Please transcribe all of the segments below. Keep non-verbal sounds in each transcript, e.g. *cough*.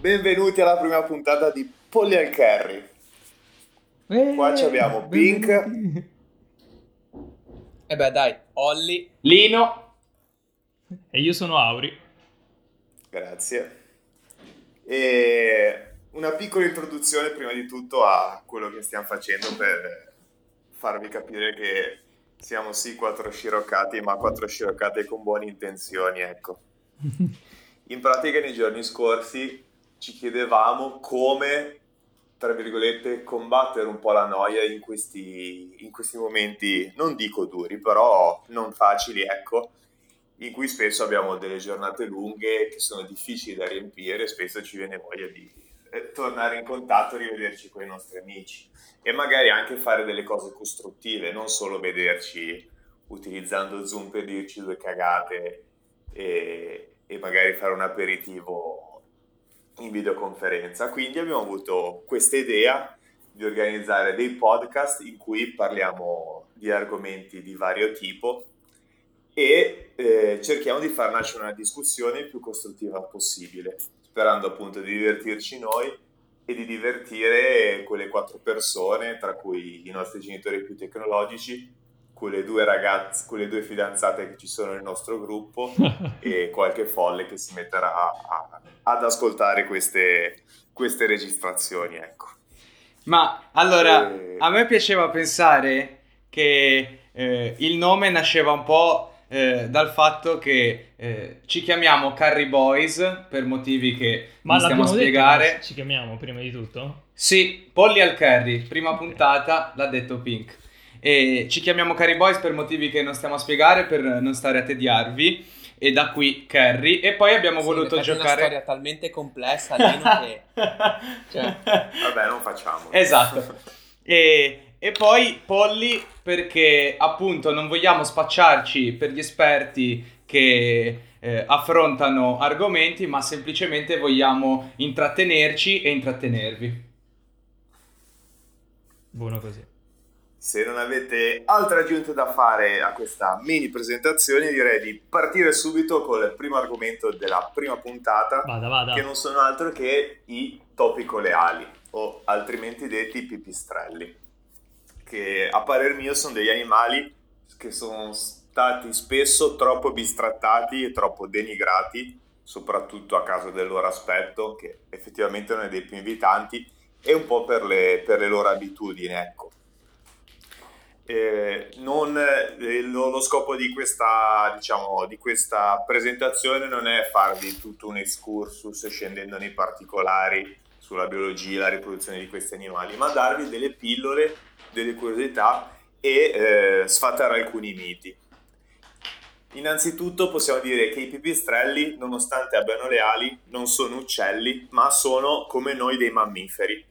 Benvenuti alla prima puntata di Polly al Carry. Eh, Qua ci abbiamo Pink. E beh, dai, Olli. Lino. E io sono Auri. Grazie. E una piccola introduzione prima di tutto a quello che stiamo facendo per farvi capire che siamo sì quattro sciroccati, ma quattro sciroccati con buone intenzioni, ecco. *laughs* In pratica nei giorni scorsi ci chiedevamo come, tra virgolette, combattere un po' la noia in questi, in questi momenti, non dico duri, però non facili, ecco, in cui spesso abbiamo delle giornate lunghe che sono difficili da riempire, spesso ci viene voglia di eh, tornare in contatto, rivederci con i nostri amici e magari anche fare delle cose costruttive, non solo vederci utilizzando Zoom per dirci due cagate e, e magari fare un aperitivo in videoconferenza. Quindi abbiamo avuto questa idea di organizzare dei podcast in cui parliamo di argomenti di vario tipo e eh, cerchiamo di far nascere una discussione il più costruttiva possibile, sperando appunto di divertirci noi e di divertire quelle quattro persone, tra cui i nostri genitori più tecnologici, quelle due ragazze, quelle due fidanzate che ci sono nel nostro gruppo *laughs* e qualche folle che si metterà a- a- ad ascoltare queste, queste registrazioni, ecco. Ma allora, Eh. a me piaceva pensare che eh, il nome nasceva un po' eh, dal fatto che eh, ci chiamiamo Carry Boys per motivi che Ma non stiamo a detto spiegare. come ci chiamiamo prima di tutto? Sì, Polly al Carry, prima puntata, l'ha detto Pink. E ci chiamiamo Carry Boys per motivi che non stiamo a spiegare, per non stare a tediarvi. E da qui Carry. E poi abbiamo Sì, voluto perché è una giocare. storia talmente complessa, Lino, che... *laughs* Cioè- Vabbè, non facciamo. Esatto. E, e poi Polly perché appunto non vogliamo spacciarci per gli esperti che eh, affrontano argomenti, ma semplicemente vogliamo intrattenerci e intrattenervi. Buono così. Se non avete altre aggiunte da fare a questa mini presentazione, direi di partire subito con il primo argomento della prima puntata, Vada, vada. che non sono altro che i topicoleali, o altrimenti detti i pipistrelli, che a parer mio sono degli animali che sono stati spesso troppo bistrattati e troppo denigrati, soprattutto a causa del loro aspetto, che effettivamente non è dei più invitanti, e un po' per le, per le loro abitudini, ecco. Eh, non, eh, lo, scopo di questa, diciamo, di questa presentazione non è farvi tutto un excursus scendendo nei particolari sulla biologia e la riproduzione di questi animali, ma darvi delle pillole, delle curiosità e eh, sfatare alcuni miti. Innanzitutto possiamo dire che i pipistrelli, nonostante abbiano le ali, non sono uccelli, ma sono come noi dei mammiferi.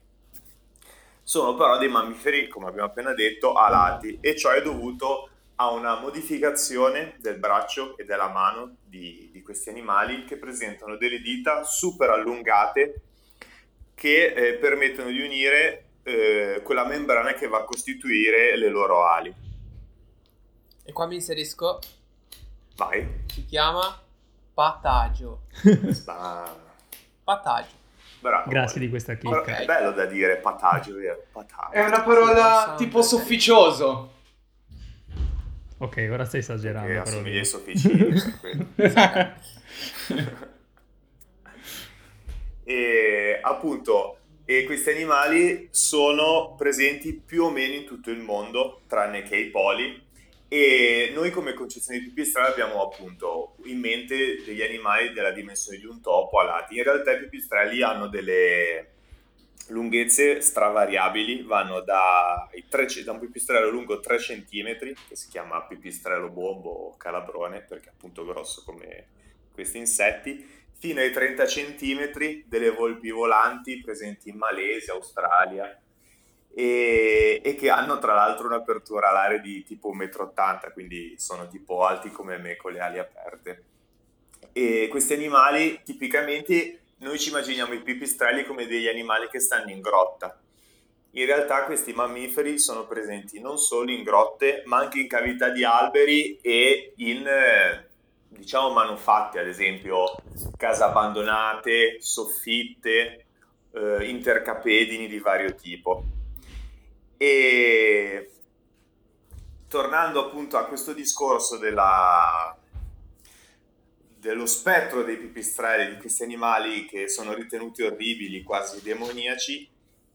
Sono però dei mammiferi, come abbiamo appena detto, alati e ciò è dovuto a una modificazione del braccio e della mano di, di questi animali che presentano delle dita super allungate che eh, permettono di unire eh, quella membrana che va a costituire le loro ali. E qua mi inserisco, Vai. si chiama patagio. *laughs* Patagio. Bravo. Grazie di questa chicca. È bello da dire patagio, vero? Patagio. È una parola Sì, tipo sì. sofficioso. Ok, ora stai esagerando. però assomiglia ai sofficini. *laughs* e appunto e questi animali sono presenti più o meno in tutto il mondo tranne che i poli e noi come concezione di pipistrello abbiamo appunto in mente degli animali della dimensione di un topo alati. In realtà i pipistrelli hanno delle lunghezze stravariabili vanno da, da un pipistrello lungo 3 cm che si chiama pipistrello bombo o calabrone perché è appunto grosso come questi insetti fino ai 30 cm delle volpi volanti presenti in Malesia, Australia e, e che hanno tra l'altro un'apertura alare di tipo 1,80 m, quindi sono tipo alti come me con le ali aperte. E questi animali tipicamente noi ci immaginiamo i pipistrelli come degli animali che stanno in grotta. In realtà questi mammiferi sono presenti non solo in grotte, ma anche in cavità di alberi e in, eh, diciamo manufatti, ad esempio case abbandonate, soffitte, eh, intercapedini di vario tipo. E tornando appunto a questo discorso della, dello spettro dei pipistrelli, di questi animali che sono ritenuti orribili, quasi demoniaci,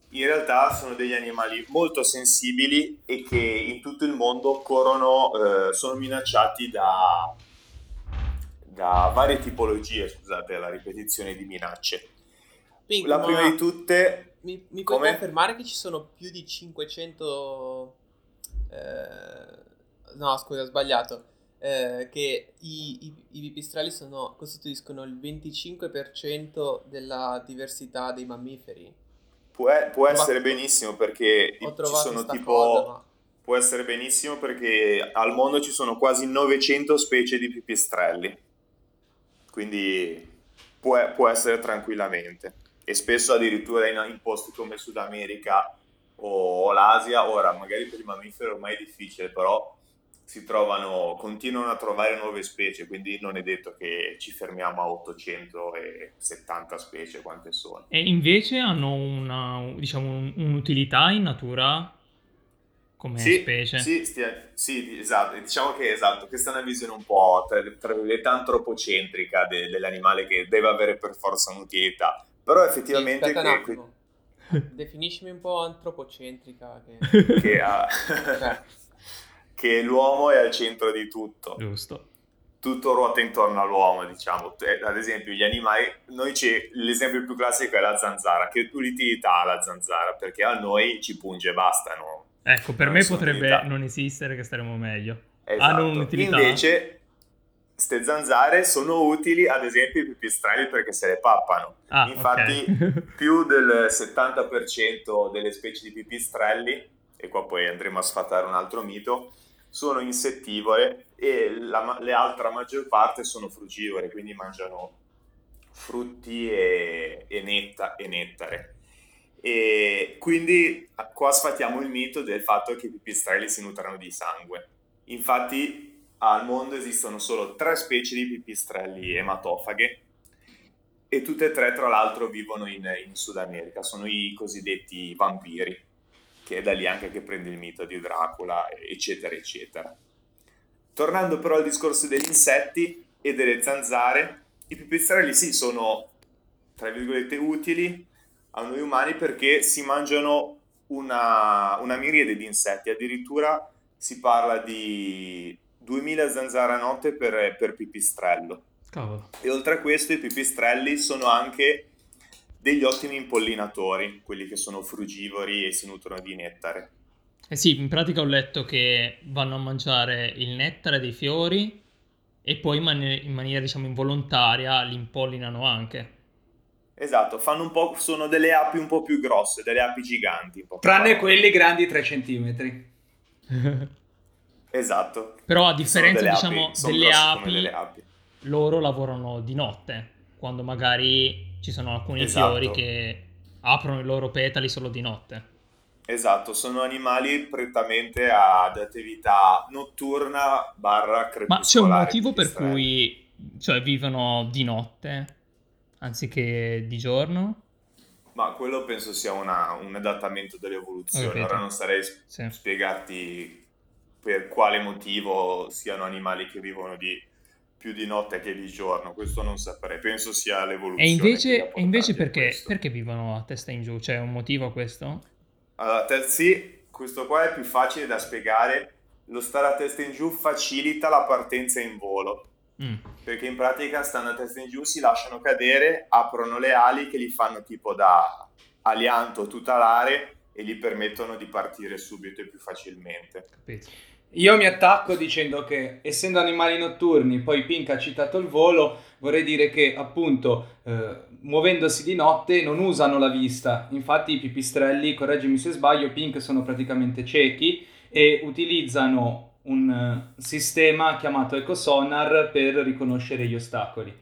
in realtà sono degli animali molto sensibili e che in tutto il mondo corrono, eh, sono minacciati da, da varie tipologie, scusate la ripetizione di minacce. Pink, La ma prima di tutte, mi, mi puoi come? confermare che ci sono più di 500... eh, no, scusa, ho sbagliato. Eh, che i, i, i pipistrelli sono, costituiscono il 25% della diversità dei mammiferi. può, può essere benissimo perché ci sono tipo... cosa, ma... Può essere benissimo perché al mondo ci sono quasi 900 specie di pipistrelli, quindi può, può essere tranquillamente. E spesso addirittura in, in posti come Sud America o l'Asia, ora magari per i mammiferi ormai è difficile, però si trovano, continuano a trovare nuove specie, quindi non è detto che ci fermiamo a 870 specie, quante sono. E invece hanno una, diciamo, un- un'utilità in natura come Sì, specie. sì, stia- sì, esatto, diciamo che esatto, questa è una visione un po' tra, tra virgolette antropocentrica de- dell'animale che deve avere per forza un'utilità, però effettivamente Aspetta un che, attimo. Definiscimi un po' antropocentrica. Che... *laughs* che ha- Cioè, che l'uomo è al centro di tutto, Giusto. tutto ruota intorno all'uomo, diciamo. Ad esempio, gli animali, noi c'è, l'esempio più classico è la zanzara. Che utilità ha la zanzara? Perché a noi ci punge e basta, no? Ecco, per Non me potrebbe utilità. non esistere che staremo meglio. Esatto. Hanno un'utilità? Invece, ste zanzare sono utili, ad esempio, ai pipistrelli perché se le pappano. Ah, Infatti, ok. *laughs* più del 70% delle specie di pipistrelli, e qua poi andremo a sfatare un altro mito, sono insettivore e la, le altra maggior parte sono frugivore, quindi mangiano frutti e, e netta- e nettare. E quindi qua sfatiamo il mito del fatto che i pipistrelli si nutrano di sangue. Infatti al mondo esistono solo tre specie di pipistrelli ematofaghe e tutte e tre tra l'altro vivono in, in Sud America, sono i cosiddetti vampiri, che è da lì anche che prende il mito di Dracula, eccetera, eccetera. Tornando però al discorso degli insetti e delle zanzare, i pipistrelli sì sono, tra virgolette, utili a noi umani perché si mangiano una, una miriade di insetti, addirittura si parla di 2000 zanzare a notte per, per pipistrello. Cavolo. E oltre a questo i pipistrelli sono anche degli ottimi impollinatori, quelli che sono frugivori e si nutrono di nettare. Eh sì, in pratica ho letto che vanno a mangiare il nettare dei fiori e poi in, mani- in maniera, diciamo, involontaria li impollinano anche. Esatto, fanno un po', sono delle api un po' più grosse, delle api giganti. Tranne quelli grandi 3 centimetri. *laughs* Esatto. Però a differenza, delle diciamo, api, delle api, delle api. loro lavorano di notte, quando magari ci sono alcuni Esatto. fiori che aprono i loro petali solo di notte. Esatto, sono animali prettamente ad attività notturna barra crepuscolare. Ma c'è un motivo per pipistrelli. cui cioè, vivono di notte anziché di giorno? Ma quello penso sia una- un adattamento dell'evoluzione. Ora non sarei Sì. spiegarti per quale motivo siano animali che vivono di più di notte che di giorno, questo non saprei, penso sia l'evoluzione. E invece, e invece perché, perché vivono a testa in giù? C'è un motivo a questo? Allora, te- sì, questo qua è più facile da spiegare, lo stare a testa in giù facilita la partenza in volo, Mm. perché in pratica stando a testa in giù si lasciano cadere, aprono le ali che li fanno tipo da alianto tutelare e gli permettono di partire subito e più facilmente. Capito? Io mi attacco dicendo che essendo animali notturni, poi Pink ha citato il volo, vorrei dire che appunto eh, muovendosi di notte non usano la vista. Infatti i pipistrelli, correggimi se sbaglio, Pink sono praticamente ciechi e utilizzano un eh, sistema chiamato ecosonar per riconoscere gli ostacoli.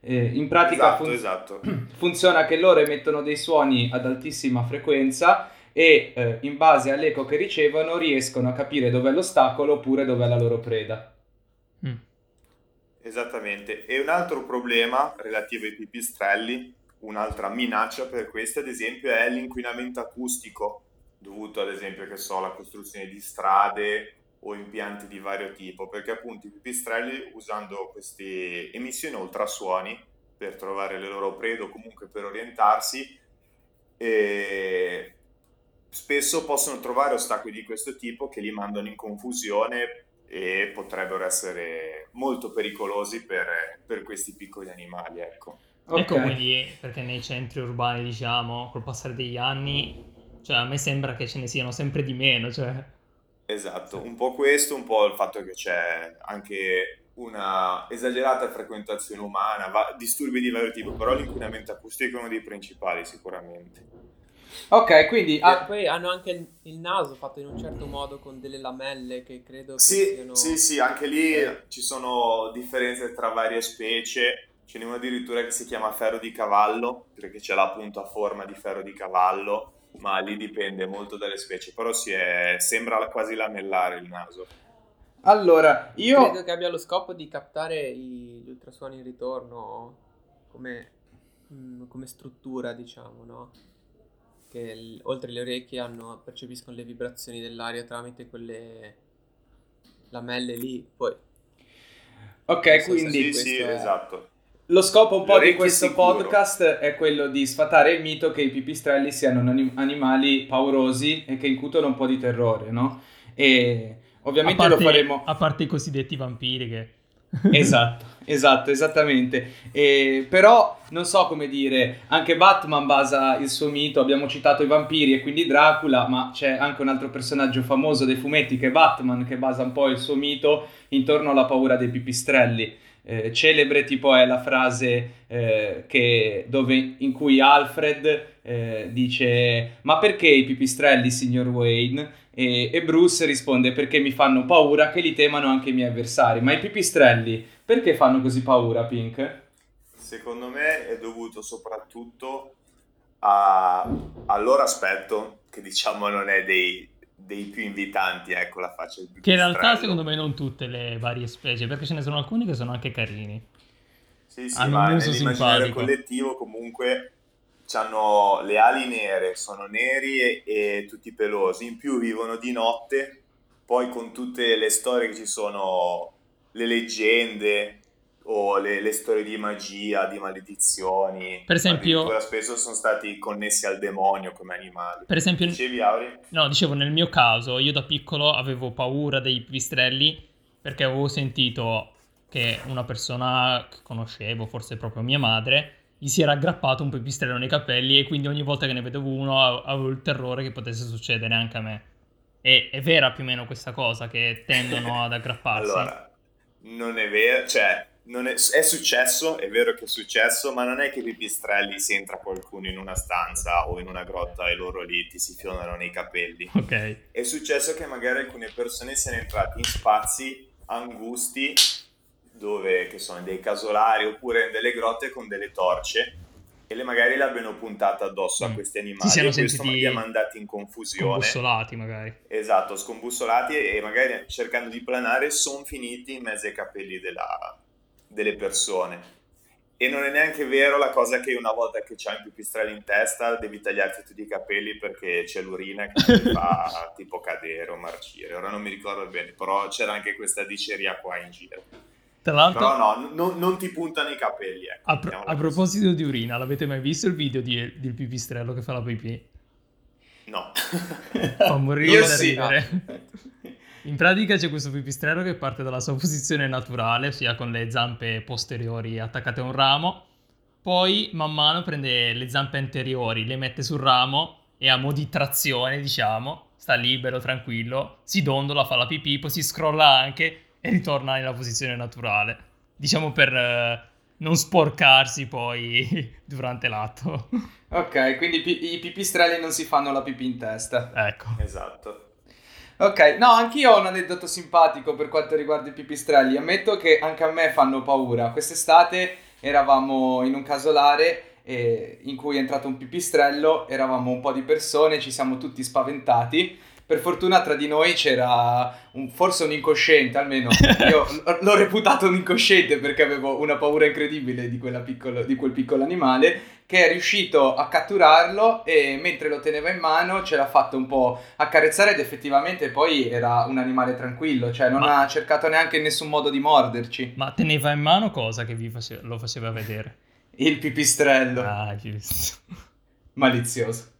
Eh, in pratica Esatto, fun- esatto. *clears throat* funziona che loro emettono dei suoni ad altissima frequenza e eh, in base all'eco che ricevono riescono a capire dov'è l'ostacolo oppure dov'è la loro preda. Mm. Esattamente. E un altro problema relativo ai pipistrelli, un'altra minaccia per questi, ad esempio, è l'inquinamento acustico, dovuto ad esempio, che so, alla costruzione di strade o impianti di vario tipo, perché appunto i pipistrelli, usando queste emissioni ultrasuoni per trovare le loro prede o comunque per orientarsi, spesso possono trovare ostacoli di questo tipo che li mandano in confusione e potrebbero essere molto pericolosi per, per questi piccoli animali. Ecco. Okay. Ecco quindi perché nei centri urbani, diciamo, col passare degli anni, cioè a me sembra che ce ne siano sempre di meno. Cioè... Esatto, un po' questo, un po' il fatto che c'è anche una esagerata frequentazione umana, va, disturbi di vario tipo, però l'inquinamento acustico è uno dei principali sicuramente. Ok, quindi... Ah, poi hanno anche il, il, naso fatto in un certo modo con delle lamelle che credo sì, che siano... Sì, sì, anche lì eh. ci sono differenze tra varie specie. Ce n'è uno addirittura che si chiama ferro di cavallo, perché c'è la punta a forma di ferro di cavallo, ma lì dipende molto dalle specie, però si è, sembra quasi lamellare il naso. Allora, io... Credo che abbia lo scopo di captare gli ultrasuoni in ritorno come, mm, come struttura, diciamo, no? Che l- oltre le orecchie hanno, percepiscono le vibrazioni dell'aria tramite quelle lamelle lì. Poi, ok, quindi sì, sì, è... esatto. Lo scopo un po' di questo sicuro. podcast è quello di sfatare il mito che i pipistrelli siano anim- animali paurosi e che incutono un po' di terrore, no? E ovviamente parte, lo faremo... A parte i cosiddetti vampiri che... *laughs* esatto, esatto, esattamente. E, però non so come dire, anche Batman basa il suo mito, abbiamo citato i vampiri e quindi Dracula, ma c'è anche un altro personaggio famoso dei fumetti che è Batman, che basa un po' il suo mito intorno alla paura dei pipistrelli. Eh, celebre tipo è la frase eh, che, dove, in cui Alfred eh, dice ma perché i pipistrelli signor Wayne? E, e, Bruce risponde perché mi fanno paura che li temano anche i miei avversari ma i pipistrelli perché fanno così paura Pink? Secondo me è dovuto soprattutto a, al loro aspetto che diciamo non è dei, dei più invitanti, ecco la faccia del Che in realtà secondo me non tutte le varie specie, perché ce ne sono alcuni che sono anche carini. Sì, sì, Hanno ma nell'immaginario simpatico. collettivo comunque hanno le ali nere, sono neri e, e, tutti pelosi, in più vivono di notte, poi con tutte le storie che ci sono, le leggende, o le, le, storie di magia, di maledizioni. Per esempio, spesso sono stati connessi al demonio come animali. Per esempio, dicevi Auri? No, dicevo nel mio caso, io da piccolo avevo paura dei pipistrelli perché avevo sentito che una persona che conoscevo, forse proprio mia madre, gli si era aggrappato un pipistrello nei capelli e quindi ogni volta che ne vedevo uno avevo il terrore che potesse succedere anche a me. E è vera più o meno questa cosa che tendono *laughs* ad aggrapparsi? allora, non è vero, cioè è, è, successo, è vero che è successo, ma non è che i pipistrelli si entra qualcuno in una stanza o in una grotta e loro lì ti si fionano nei capelli. Ok. È successo che magari alcune persone siano entrate in spazi angusti dove che sono dei casolari oppure in delle grotte con delle torce e le magari l'abbiano puntata addosso mm. a questi animali si siano e questo li ha mandati in confusione scombussolati magari esatto scombussolati e magari cercando di planare sono finiti in mezzo ai capelli della, delle persone. E non è neanche vero la cosa che una volta che c'hai un pipistrello in testa devi tagliarti tutti i capelli perché c'è l'urina che ti fa *laughs* tipo cadere o marcire. Ora non mi ricordo bene, però c'era anche questa diceria qua in giro. Tra l'altro, però no, non, non ti puntano i capelli. Ecco, a, pro- a proposito di urina, l'avete mai visto il video di, del pipistrello che fa la pipì? No. *laughs* Fa morire Io da sì, ridere. No. In pratica c'è questo pipistrello che parte dalla sua posizione naturale, ossia con le zampe posteriori attaccate a un ramo, poi man mano prende le zampe anteriori, le mette sul ramo e a mo' di trazione, diciamo, sta libero, tranquillo, si dondola, fa la pipì, poi si scrolla anche e ritorna nella posizione naturale. Diciamo per eh, non sporcarsi poi *laughs* durante l'atto. Ok, quindi i pipistrelli non si fanno la pipì in testa. Ecco. Esatto. Ok, no, anch'io ho un aneddoto simpatico per quanto riguarda i pipistrelli. Ammetto che anche a me fanno paura. Quest'estate eravamo in un casolare in cui è entrato un pipistrello, eravamo un po' di persone, ci siamo tutti spaventati Per fortuna tra di noi c'era un, forse un incosciente, almeno *laughs* io l'ho reputato un incosciente perché avevo una paura incredibile di, piccolo, di quel piccolo animale che è riuscito a catturarlo e mentre lo teneva in mano ce l'ha fatto un po' accarezzare ed effettivamente poi era un animale tranquillo, cioè non ma... ha cercato neanche in nessun modo di morderci. Ma teneva in mano cosa che vi face... lo faceva vedere? Il pipistrello. Ah, giusto. *laughs* Malizioso.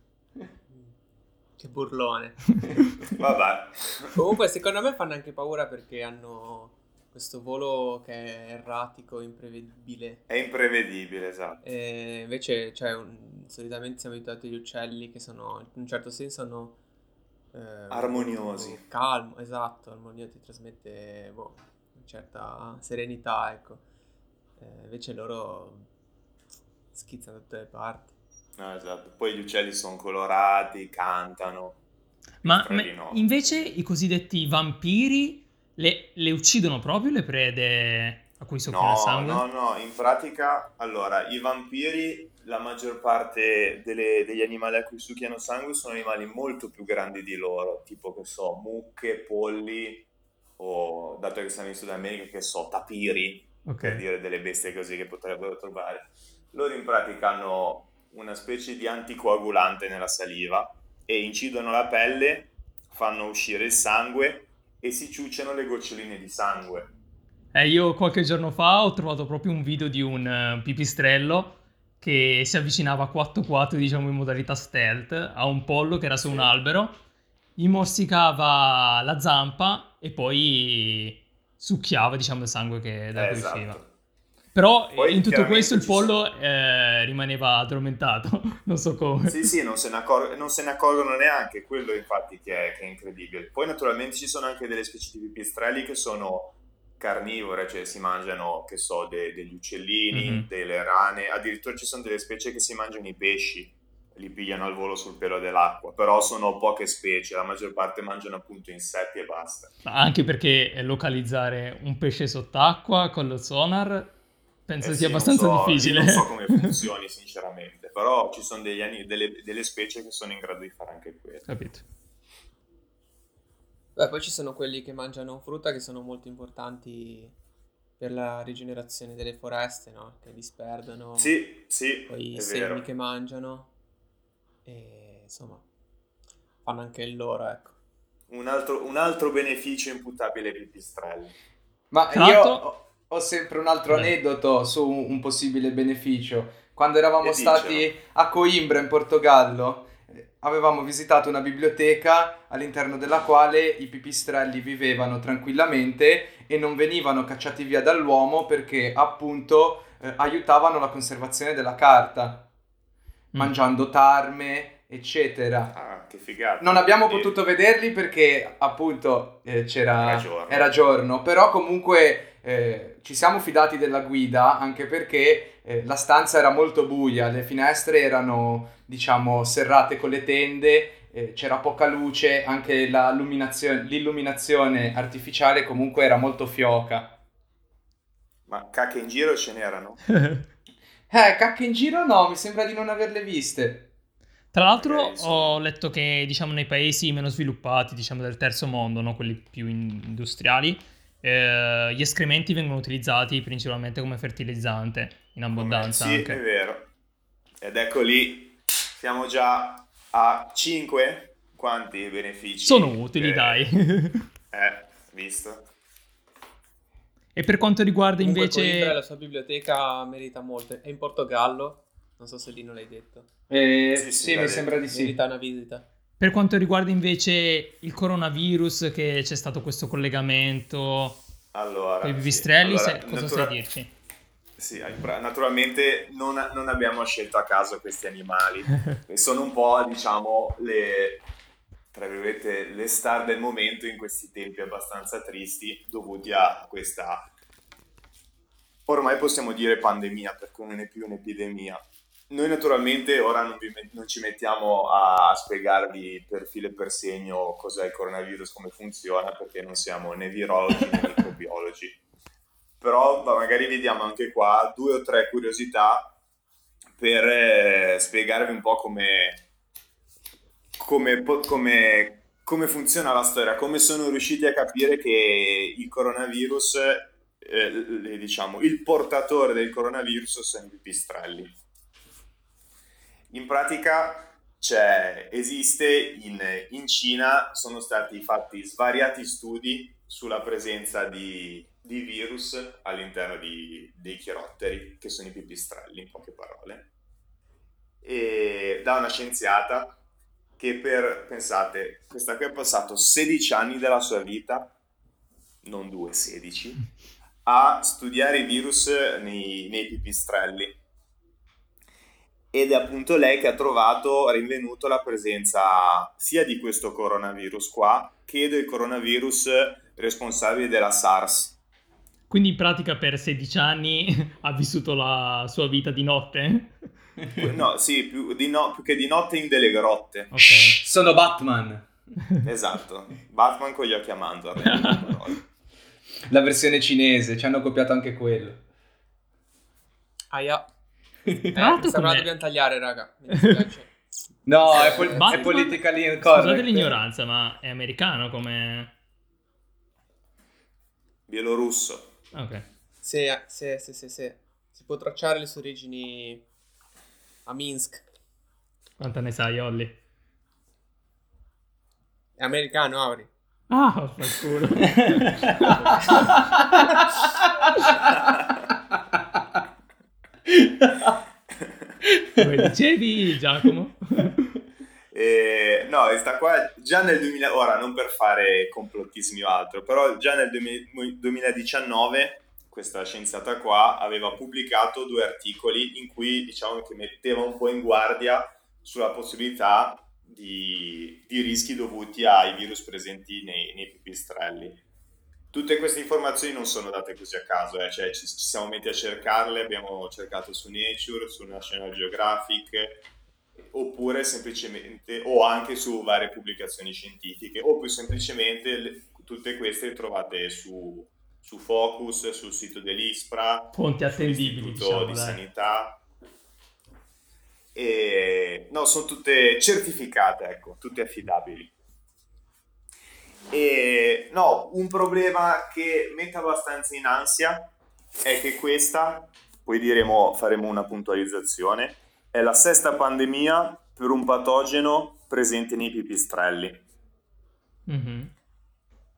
Che burlone. *laughs* Vabbè. Comunque, secondo me fanno anche paura perché hanno questo volo che è erratico, imprevedibile. È imprevedibile, esatto. E invece, cioè, un, solitamente siamo abituati agli uccelli che sono, in un certo senso, hanno... Eh, Armoniosi. Calmo, esatto, armonia ti trasmette boh, una certa serenità, ecco. Eh, invece loro schizzano da tutte le parti. No, esatto. Poi gli uccelli sono colorati, cantano. Ma, ma invece i cosiddetti vampiri le, le, uccidono proprio le prede a cui soffia no, sangue? No, no, in pratica, allora, i vampiri, la maggior parte delle, degli animali a cui succhiano sangue sono animali molto più grandi di loro, tipo che so, mucche, polli, o dato che siamo in Sud America, che so, tapiri, okay. per dire delle bestie così che potrebbero trovare. Loro in pratica hanno una specie di anticoagulante nella saliva e incidono la pelle, fanno uscire il sangue e si ciucciano le goccioline di sangue. Eh, io qualche giorno fa ho trovato proprio un video di un uh, pipistrello che si avvicinava 4-4, diciamo in modalità stealth, a un pollo che era su sì. un albero, gli morsicava la zampa e poi succhiava, diciamo, il sangue che da cui esatto. usciva. Però Poi, in tutto questo il pollo sono... eh, rimaneva addormentato, *laughs* non so come. Sì, sì, non se, accor- non se ne, accorgono neanche, quello infatti che è, che è, incredibile. Poi naturalmente ci sono anche delle specie di pipistrelli che sono carnivore, cioè si mangiano, che so, de- degli uccellini, mm-hmm. delle rane, addirittura ci sono delle specie che si mangiano i pesci, li pigliano al volo sul pelo dell'acqua, però sono poche specie, la maggior parte mangiano appunto insetti e basta. Anche perché localizzare un pesce sott'acqua con lo sonar Penso eh sia sì, abbastanza so, difficile. non so come *laughs* funzioni, sinceramente, però ci sono degli, delle, delle, specie che sono in grado di fare anche questo. Capito. Beh, poi ci sono quelli che mangiano frutta che sono molto importanti per la rigenerazione delle foreste, no? Che disperdono. Sì, sì. Poi i semi vero. che mangiano. E insomma, fanno anche il loro, ecco. Un altro, un altro beneficio imputabile ai pipistrelli. Ma io ho sempre un altro aneddoto su un possibile beneficio. Quando eravamo e stati dicelo. a Coimbra in Portogallo, avevamo visitato una biblioteca all'interno della quale i pipistrelli vivevano tranquillamente e non venivano cacciati via dall'uomo perché appunto eh, aiutavano la conservazione della carta, mm. mangiando tarme, eccetera. Ah, che figata. Non abbiamo potuto vederli perché appunto eh, c'era... Era giorno. Era giorno, però comunque eh, ci siamo fidati della guida anche perché eh, la stanza era molto buia, le finestre erano diciamo serrate con le tende, eh, c'era poca luce, anche l'illuminazione artificiale comunque era molto fioca. Ma cacche in giro ce n'erano? *laughs* eh, cacche in giro no, mi sembra di non averle viste. Tra l'altro okay, ho letto che diciamo nei paesi meno sviluppati, diciamo del terzo mondo, no? quelli più industriali, eh, gli escrementi vengono utilizzati principalmente come fertilizzante in abbondanza. Sì, anche. è vero. Ed ecco lì, siamo già a 5. Quanti benefici? Sono utili, eh, dai. *laughs* eh, visto. E per quanto riguarda Comunque, invece... Coimbra, la sua biblioteca merita molto. È in Portogallo, non so se lì non l'hai detto. Eh, sì, sì, sì mi sembra di sì. Merita una visita. Per quanto riguarda invece il coronavirus, che c'è stato questo collegamento allora, con i pipistrelli, sì. allora, cosa natura- sai dirci? Sì, naturalmente non, non, abbiamo scelto a caso questi animali, *laughs* sono un po', diciamo, le, tra virgolette, le star del momento in questi tempi abbastanza tristi dovuti a questa, ormai possiamo dire pandemia, perché non è più un'epidemia, noi naturalmente ora non, vi, non, ci mettiamo a spiegarvi per filo e per segno cos'è il coronavirus, come funziona, perché non siamo né virologi né microbiologi. Però magari vediamo anche qua due o tre curiosità per eh, spiegarvi un po' come, come, come, come funziona la storia, come sono riusciti a capire che il coronavirus, eh, diciamo, il portatore del coronavirus sono i pipistrelli. In pratica cioè, esiste in, in, Cina, sono stati fatti svariati studi sulla presenza di, di virus all'interno di, dei chirotteri, che sono i pipistrelli, in poche parole, e da una scienziata che per, pensate, questa qui ha passato 16 anni della sua vita, non due, 16, a studiare i virus nei, nei pipistrelli ed è appunto lei che ha trovato, rinvenuto la presenza sia di questo coronavirus qua che del coronavirus responsabile della SARS. Quindi in pratica per 16 anni *laughs* ha vissuto la sua vita di notte? *laughs* No, sì, più, di no, più che di notte in delle grotte. Okay. Sono Batman. *laughs* Esatto, Batman con gli occhi a mandorla. la versione cinese, ci hanno copiato anche quello. Aia. Eh, Tra l'altro come... dobbiamo tagliare, raga. *laughs* no, è, pol- Batman... è politically incorrect. Scusate l'ignoranza, ma è americano come... Bielorusso. Ok. Sì, sì, sì, sì, sì. Si può tracciare le sue origini a Minsk. Quanta ne sai, Olli? È americano, Auri. Ah, fa culo. *laughs* *laughs* Come dicevi, Giacomo? *laughs* Eh, no, sta qua già nel 2000, ora non per fare complottismi o altro, però già nel 2019 questa scienziata qua aveva pubblicato due articoli in cui diciamo che metteva un po' in guardia sulla possibilità di, di rischi dovuti ai virus presenti nei, nei pipistrelli tutte queste informazioni non sono date così a caso, eh. cioè, ci, ci, siamo messi a cercarle, abbiamo cercato su Nature, su National Geographic, oppure semplicemente, o anche su varie pubblicazioni scientifiche, o più semplicemente le, tutte queste le trovate su, su, Focus, sul sito dell'ISPRA, fonti attendibili diciamo, di dai. sanità. E, no, sono tutte certificate, ecco, tutte affidabili. E no, un problema che mette abbastanza in ansia è che questa, poi diremo, faremo una puntualizzazione, è la sesta pandemia per un patogeno presente nei pipistrelli. Mm-hmm.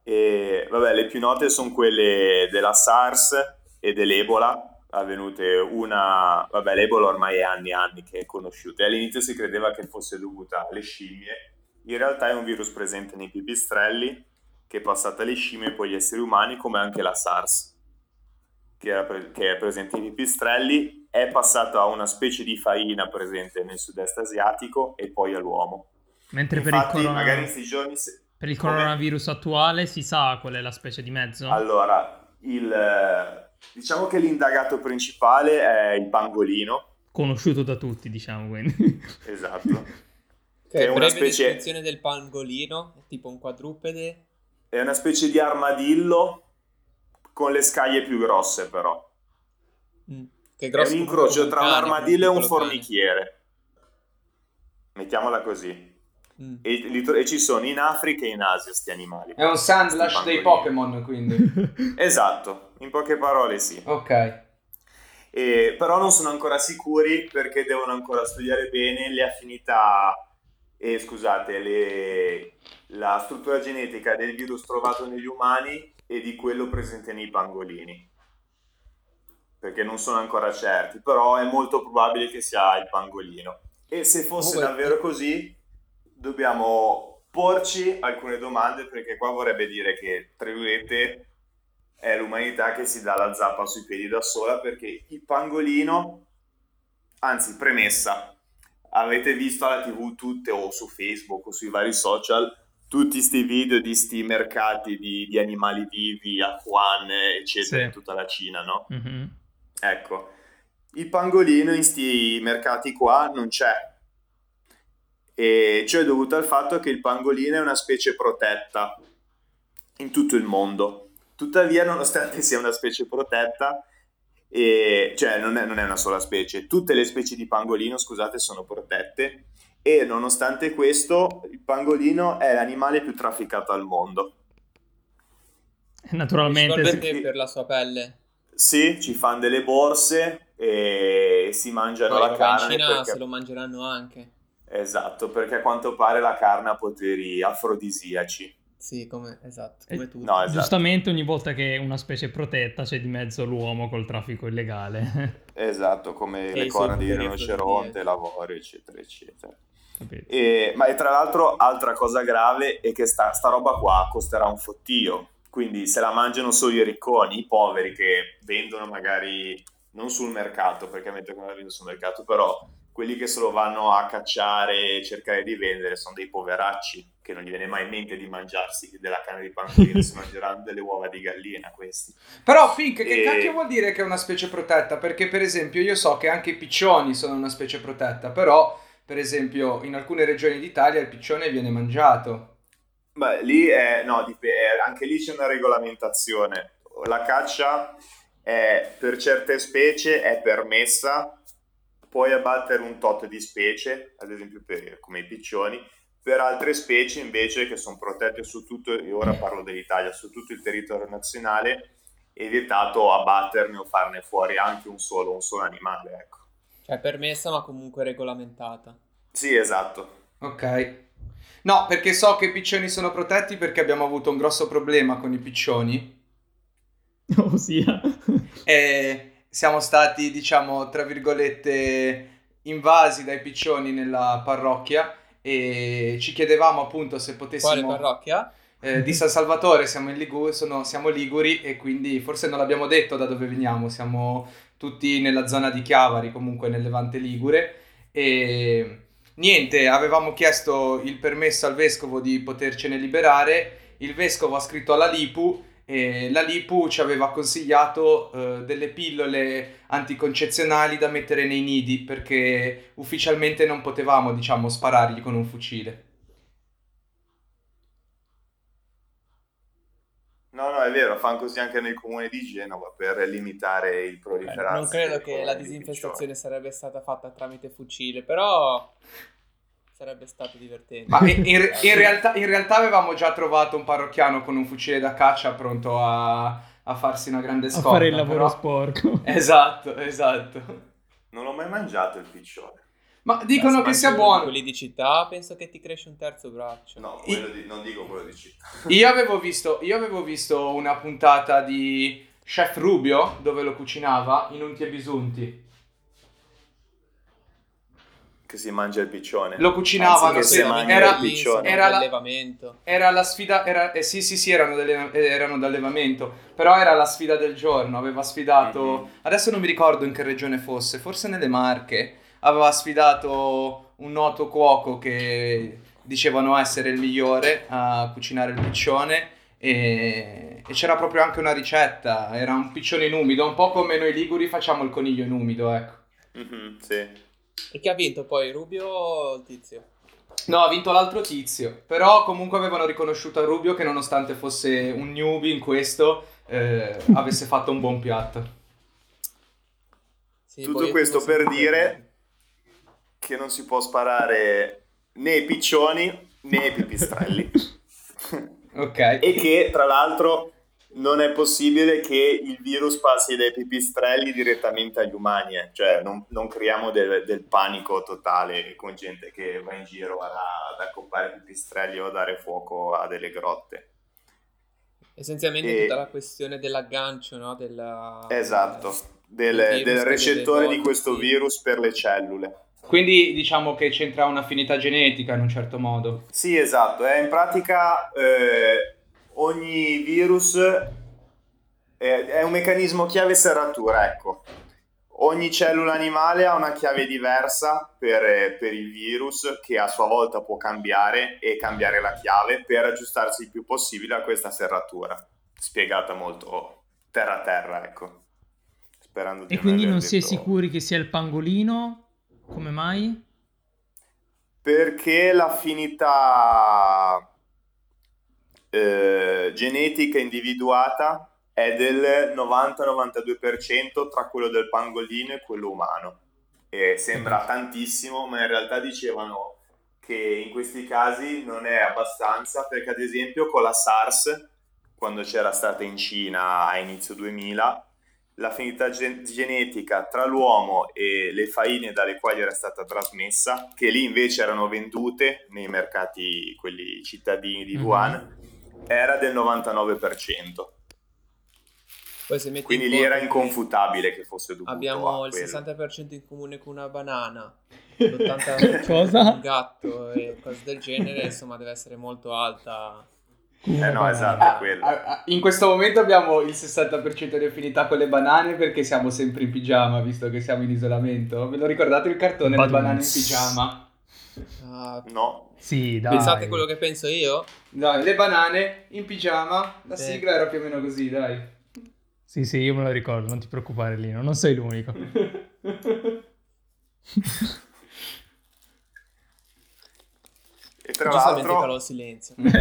E vabbè, le più note sono quelle della SARS e dell'Ebola, avvenute una, vabbè, l'Ebola ormai è anni e anni che è conosciuta e all'inizio si credeva che fosse dovuta alle scimmie, in realtà è un virus presente nei pipistrelli che è passata alle scimmie e poi agli esseri umani, come anche la SARS, che, pre- che è presente nei pipistrelli, è passata a una specie di faina presente nel sud-est asiatico e poi all'uomo. Mentre Infatti, per il, corona... giorni per il coronavirus come... attuale si sa qual è la specie di mezzo? Allora, il, diciamo che l'indagato principale è il pangolino. Conosciuto da tutti, diciamo, quindi. Esatto. *laughs* Che è una specie... descrizione del pangolino, tipo un quadrupede. È una specie di armadillo con le scaglie più grosse, però. Mm. Che è un incrocio tra un armadillo e un formichiere. Cane. Mettiamola così. Mm. E, li, e, ci sono in Africa e in Asia questi animali. È un sandlash dei Pokémon, quindi. *laughs* esatto, in poche parole sì. Ok. E, però non sono ancora sicuri perché devono ancora studiare bene le affinità e scusate, le, la struttura genetica del virus trovato negli umani e di quello presente nei pangolini. Perché non sono ancora certi, però è molto probabile che sia il pangolino. E se fosse oh, davvero così, dobbiamo porci alcune domande, perché qua vorrebbe dire che, tra virgolette, è l'umanità che si dà la zappa sui piedi da sola, perché il pangolino, anzi, premessa, avete visto alla tv tutte o su Facebook o sui vari social tutti questi video di sti mercati di, di animali vivi a Wuhan eccetera sì. in tutta la Cina no? Mm-hmm. ecco il pangolino in questi mercati qua non c'è e ciò è dovuto al fatto che il pangolino è una specie protetta in tutto il mondo tuttavia nonostante sia una specie protetta e, cioè non è, non è una sola specie, tutte le specie di pangolino, scusate, sono protette e nonostante questo il pangolino è l'animale più trafficato al mondo. Naturalmente. Principalmente per la sua pelle. Sì, ci fanno delle borse e si mangiano Poi la vabbè, in carne. Cina perché- se lo mangeranno anche. Esatto, perché a quanto pare la carne ha poteri afrodisiaci. Sì, come, esatto, come tutti. No, esatto. Giustamente ogni volta che una specie è protetta c'è di mezzo l'uomo col traffico illegale. *laughs* Esatto, come E le corna di rinoceronte, l'avorio, eccetera, eccetera. E- ma e tra l'altro, altra cosa grave è che sta, sta roba qua costerà un fottio. Quindi se la mangiano solo i ricconi, i poveri che vendono magari non sul mercato, perché mentre non la vendono sul mercato, però quelli che solo vanno a cacciare e cercare di vendere sono dei poveracci che non gli viene mai in mente di mangiarsi della carne di pangolino, si mangeranno delle uova di gallina questi. Però Pink, che E- cacchio vuol dire che è una specie protetta? Perché per esempio io so che anche i piccioni sono una specie protetta, però per esempio in alcune regioni d'Italia il piccione viene mangiato. Beh, lì è, no, dip- è- anche lì c'è una regolamentazione. La caccia è, per certe specie è permessa, puoi abbattere un tot di specie, ad esempio per- come i piccioni, per altre specie invece che sono protette su tutto, ora parlo dell'Italia, su tutto il territorio nazionale, è vietato abbatterne o farne fuori anche un solo, un solo animale, ecco. Cioè, permessa ma comunque regolamentata. Sì, esatto. Ok. No, perché so che i piccioni sono protetti perché abbiamo avuto un grosso problema con i piccioni. *laughs* Ossia. E siamo stati, diciamo, tra virgolette, invasi dai piccioni nella parrocchia e ci chiedevamo appunto se Quale potessimo... parrocchia? Eh, di San Salvatore, siamo, in Ligu- sono- siamo liguri e quindi forse non l'abbiamo detto da dove veniamo, siamo tutti nella zona di Chiavari, comunque nel Levante Ligure e niente, avevamo chiesto il permesso al vescovo di potercene liberare, il vescovo ha scritto alla Lipu e la Lipu ci aveva consigliato eh, delle pillole anticoncezionali da mettere nei nidi perché ufficialmente non potevamo, diciamo, sparargli con un fucile. No, no, è vero, fanno così anche nel comune di Genova per limitare il proliferarsi. Non credo che la disinfestazione sarebbe stata fatta tramite fucile, però sarebbe stato divertente. Ma in, in- *laughs* in realtà, in realtà avevamo già trovato un parrocchiano con un fucile da caccia pronto a, a farsi una grande A scorta. fare il lavoro però- sporco. *laughs* Esatto, esatto. Non l'ho mai mangiato il piccione. Ma dicono che sia buono. Quelli di città, penso che ti cresce un terzo braccio. No, di- non dico quello di città. *laughs* Io avevo, visto, io avevo visto una puntata di Chef Rubio dove lo cucinava in Unti e Bisunti. Che si mangia il piccione. Lo cucinavano, sì, era- il piccione. era la- allevamento. Era la sfida, era, eh, sì sì sì erano, delle- eh, erano d'allevamento, però era la sfida del giorno, aveva sfidato, Mhm. adesso non mi ricordo in che regione fosse, forse nelle Marche, aveva sfidato un noto cuoco che dicevano essere il migliore a cucinare il piccione e, e c'era proprio anche una ricetta, era un piccione in umido, un po' come noi liguri facciamo il coniglio in umido, ecco. Mhm, sì. E chi ha vinto poi, Rubio o il tizio? No, ha vinto l'altro tizio, però comunque avevano riconosciuto a Rubio che nonostante fosse un newbie in questo, eh, avesse fatto un buon piatto. Sì, Tutto questo per dire che non si può sparare né ai piccioni né ai pipistrelli. *laughs* Ok. e che tra l'altro non è possibile che il virus passi dai pipistrelli direttamente agli umani, eh. cioè non, non creiamo del, del panico totale con gente che va in giro a- ad accoppare pipistrelli o a dare fuoco a delle grotte. Essenzialmente E- tutta la questione dell'aggancio, no? Della... Esatto, del, del del recettore di questo virus per le cellule. Quindi diciamo che c'entra un'affinità genetica in un certo modo. Sì, esatto, è in pratica eh, ogni virus è, un meccanismo chiave serratura, ecco. Ogni cellula animale ha una chiave diversa per, per il virus che a sua volta può cambiare e cambiare la chiave per aggiustarsi il più possibile a questa serratura. Spiegata molto terra a terra, ecco. Sperando di E quindi non si è detto- sicuri che sia il pangolino? Come mai? Perché l'affinità eh, genetica individuata è del 90-92% tra quello del pangolino e quello umano. E sembra tantissimo, ma in realtà dicevano che in questi casi non è abbastanza perché ad esempio con la SARS, quando c'era stata in Cina a inizio 2000, l'affinità gen- genetica tra l'uomo e le faine dalle quali era stata trasmessa, che lì invece erano vendute nei mercati, quelli cittadini di Wuhan, mm-hmm. Era del 99%. Quindi lì era inconfutabile che fosse dovuto Abbiamo il 60% in comune con una banana, *laughs* l'80% con un gatto e cose del genere, insomma deve essere molto alta eh no, esatto, quello. In questo momento abbiamo il 60% di affinità con le banane perché siamo sempre in pigiama, visto che siamo in isolamento. Ve lo ricordate il cartone Le banane in pigiama? Uh, no. Sì, dai. Pensate quello che penso io? Dai, le banane in pigiama, la sì. sigla era più o meno così, dai. Sì, sì, io me lo ricordo, non ti preoccupare Lino, non sei l'unico. E tra l'altro... farò silenzio. *laughs* no,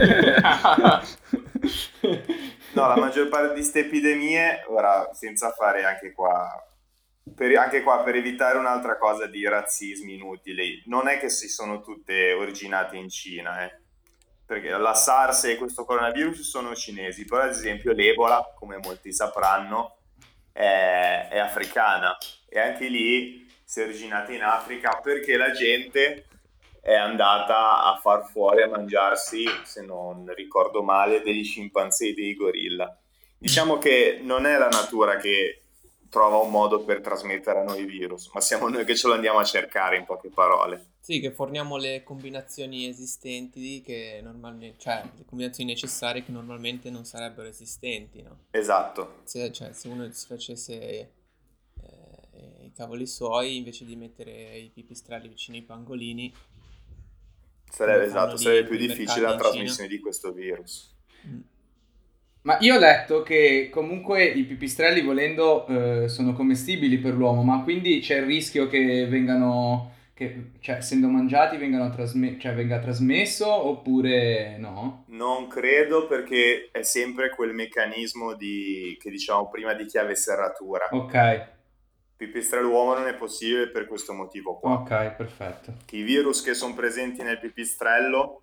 la maggior parte di queste epidemie, ora senza fare anche qua, per, anche qua per evitare un'altra cosa di razzismi inutili, non è che si sono tutte originate in Cina, eh. perché la SARS e questo coronavirus sono cinesi, però ad esempio l'Ebola, come molti sapranno, è, è africana e anche lì si è originata in Africa perché la gente è andata a far fuori a mangiarsi, se non ricordo male, degli scimpanzé e dei gorilla. Diciamo che non è la natura che trova un modo per trasmettere a noi i virus, ma siamo noi che ce lo andiamo a cercare in poche parole. Sì, che forniamo le combinazioni esistenti, che normalmente, cioè le combinazioni necessarie che normalmente non sarebbero esistenti, no? Esatto. Se, cioè, se uno si facesse eh, i cavoli suoi, invece di mettere i pipistrelli vicino ai pangolini, Sarebbe, esatto, sarebbe più difficile la trasmissione di questo virus. Mm. Ma io ho letto che comunque i pipistrelli volendo eh, sono commestibili per l'uomo, ma quindi c'è il rischio che vengano, che, cioè essendo mangiati vengano trasme- cioè, venga trasmesso oppure no? Non credo perché è sempre quel meccanismo di, che diciamo prima di chiave serratura. Ok pipistrello uomo non è possibile per questo motivo qua. Ok, perfetto. I virus che sono presenti nel pipistrello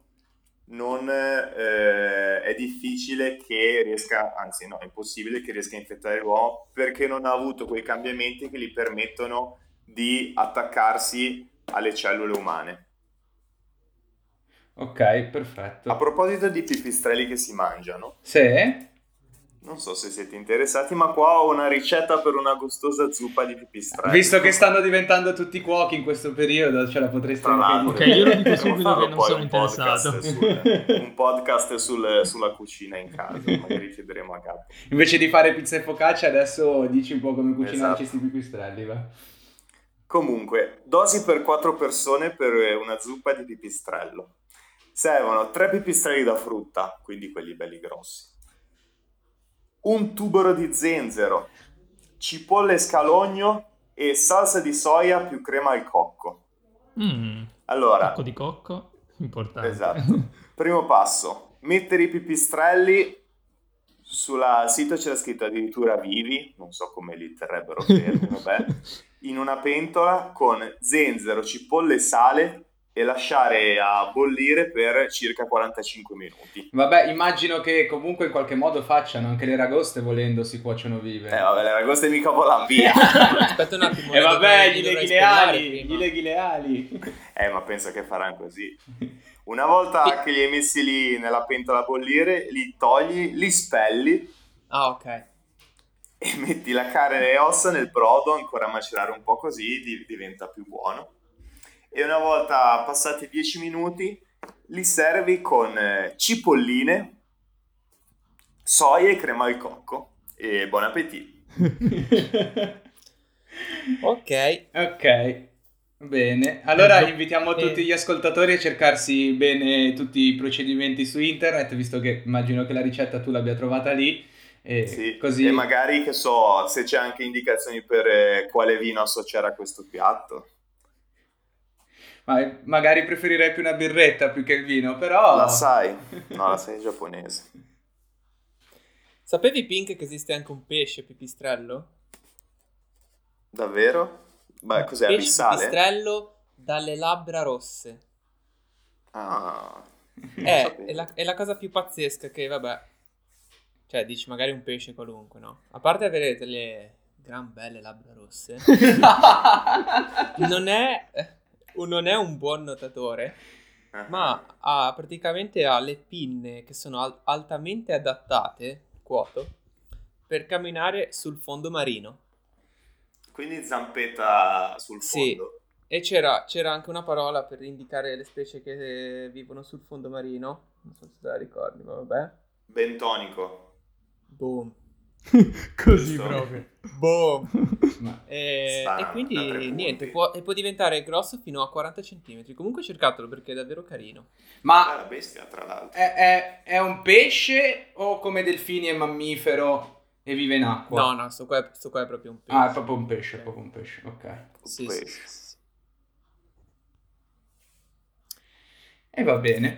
non eh, è difficile che riesca, anzi no, è impossibile che riesca a infettare l'uomo perché non ha avuto quei cambiamenti che gli permettono di attaccarsi alle cellule umane. Ok, perfetto. A proposito di pipistrelli che si mangiano. Sì. Non so se siete interessati, ma qua ho una ricetta per una gustosa zuppa di pipistrelli. Visto che stanno diventando tutti cuochi in questo periodo, ce la potreste anche Ok, io lo dico subito che non sono interessato. Podcast sul, *laughs* un podcast sul, sulla cucina in casa, magari chiederemo a capo. Invece di fare pizza e focaccia, adesso dici un po' come cucinare questi esatto. pipistrelli, va? Comunque, dosi per 4 persone per una zuppa di pipistrello. Servono 3 pipistrelli da frutta, quindi quelli belli grossi un tubero di zenzero, cipolle scalogno e salsa di soia più crema al cocco. Mm, allora, cocco di cocco, importante. Esatto. *laughs* Primo passo, mettere i pipistrelli sul sito c'era scritto addirittura vivi, non so come li terrebbero fermi, *laughs* vabbè, in una pentola con zenzero, cipolle e sale e lasciare a bollire per circa 45 minuti. Vabbè, immagino che comunque in qualche modo facciano anche le ragoste volendo si cuociono vive. Eh vabbè, le ragoste mica volano via. *laughs* Aspetta un attimo. E eh, vabbè, gli leghi le ali, gli leghi le ali. Eh, ma penso che faranno così. Una volta che li hai messi lì nella pentola a bollire, li togli, li spelli. Ah, ok. E metti la carne e le ossa nel brodo, ancora a macerare un po' così, diventa più buono e una volta passati 10 minuti li servi con eh, cipolline, soia e crema al cocco e buon appetito. *laughs* ok. Ok. Bene, allora invitiamo tutti gli ascoltatori a cercarsi bene tutti i procedimenti su internet, visto che immagino che la ricetta tu l'abbia trovata lì. E, sì, così... e magari che so se c'è anche indicazioni per eh, quale vino associare a questo piatto. Ma magari preferirei più una birretta più che il vino, però... La sai? No, la sai giapponese. *laughs* Sapevi, Pink, che esiste anche un pesce pipistrello? Davvero? Beh, cos'è? Pesce abissale? pipistrello dalle labbra rosse. Ah, non Eh, è la, è la cosa più pazzesca che, vabbè, cioè dici magari un pesce qualunque, no? A parte avere delle gran belle labbra rosse, *laughs* non è, non è un buon nuotatore, Ah. ma ha praticamente ha le pinne che sono al- altamente adattate, quoto, per camminare sul fondo marino. Quindi zampetta sul Sì. fondo. E c'era, c'era anche una parola per indicare le specie che vivono sul fondo marino. Non so se te la ricordi, ma vabbè. Bentonico. Boom. *laughs* Così Giusto. proprio. Boom. *laughs* Ma- E, e quindi niente, può, e può diventare grosso fino a 40 cm. Comunque cercatelo perché è davvero carino. Ma bestia, tra l'altro. è, è- è un pesce o come delfini è mammifero e vive in acqua? No, no, sto qua, è, sto qua è proprio un pesce. Ah, è proprio un pesce, è proprio un pesce, ok. Sì, Pesce. sì, sì, sì. E va bene.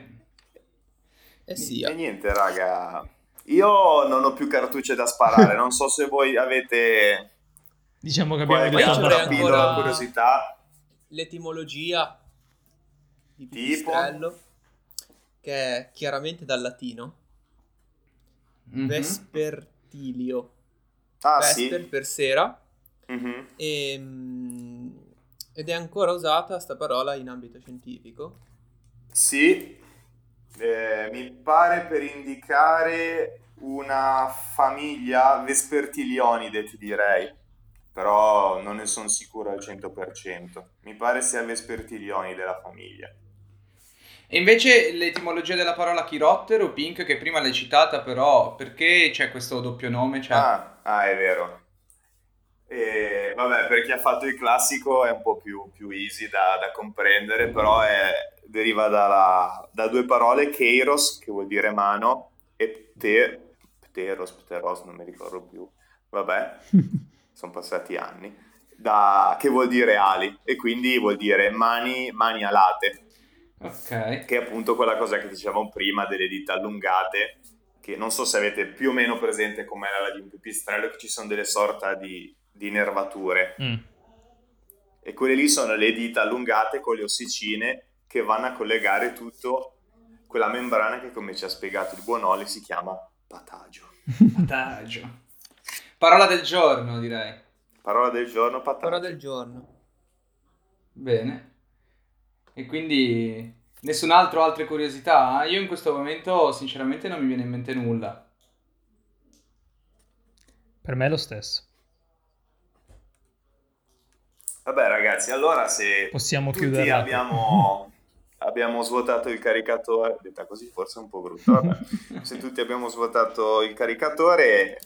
Eh sì, E niente, raga. Io non ho più cartucce da sparare. non so se voi avete Diciamo che abbiamo detto ancora- pillola curiosità. l'etimologia di Tipo? pipistrello, che è chiaramente dal latino, Mhm. vespertilio. Ah, Vesper sì. per sera. Mhm. E, mm, ed è ancora usata sta parola in ambito scientifico. Sì, eh, mi pare per indicare una famiglia Vespertilionide, ti direi, però non ne sono sicuro al 100%. Mi pare sia Vespertilionide la famiglia. E invece l'etimologia della parola chirottero, Pink, che prima l'hai citata, però perché c'è questo doppio nome? Cioè... Ah, ah, è vero. E, vabbè, per chi ha fatto il classico è un po' più, più easy da, da comprendere, però è- deriva dalla- da due parole, keiros, che vuol dire mano, e pte, pteros, pteros, non mi ricordo più, vabbè, *laughs* sono passati anni, da- che vuol dire ali, e quindi vuol dire mani, mani alate, Ok. che è appunto quella cosa che dicevamo prima delle dita allungate, che non so se avete più o meno presente com'è la di un pipistrello, che ci sono delle sorta di, di nervature. Mm. E quelle lì sono le dita allungate con le ossicine che vanno a collegare tutto quella membrana che, come ci ha spiegato il buon Oli, si chiama patagio. *laughs* Adagio. Parola del giorno, direi. Parola del giorno, patagio. Ora del giorno. Bene. E quindi nessun altro altre curiosità? Io in questo momento sinceramente non mi viene in mente nulla. Per me è lo stesso. Vabbè ragazzi, allora se Possiamo tutti chiuderla. abbiamo, *laughs* abbiamo svuotato il caricatore, detta così forse è un po' brutto, *laughs* se tutti abbiamo svuotato il caricatore,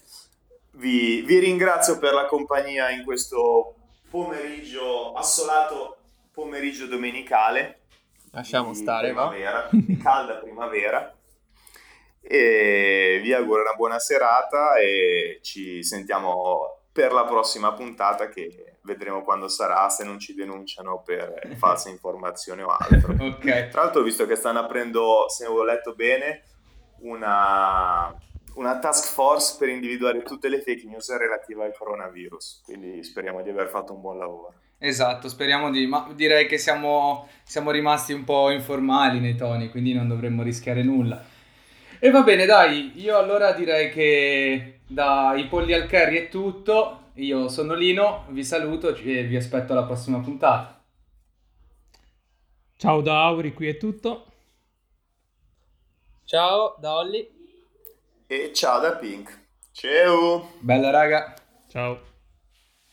vi, vi ringrazio per la compagnia in questo pomeriggio assolato, pomeriggio domenicale. Lasciamo stare, va? primavera, di calda primavera. E vi auguro una buona serata e ci sentiamo per la prossima puntata che vedremo quando sarà se non ci denunciano per *laughs* false informazioni o altro. Ok. Tra l'altro visto che stanno aprendo, se ho letto bene, una, una task force per individuare tutte le fake news relative al coronavirus, quindi speriamo di aver fatto un buon lavoro. Esatto, speriamo di... Ma direi che siamo, siamo rimasti un po' informali nei toni, quindi non dovremmo rischiare nulla. E va bene, dai, io allora direi che dai polli al curry è tutto. Io sono Lino, vi saluto e vi aspetto alla prossima puntata. Ciao da Auri, qui è tutto. Ciao, da Olli. E ciao da Pink. Ciao! Bella raga. Ciao.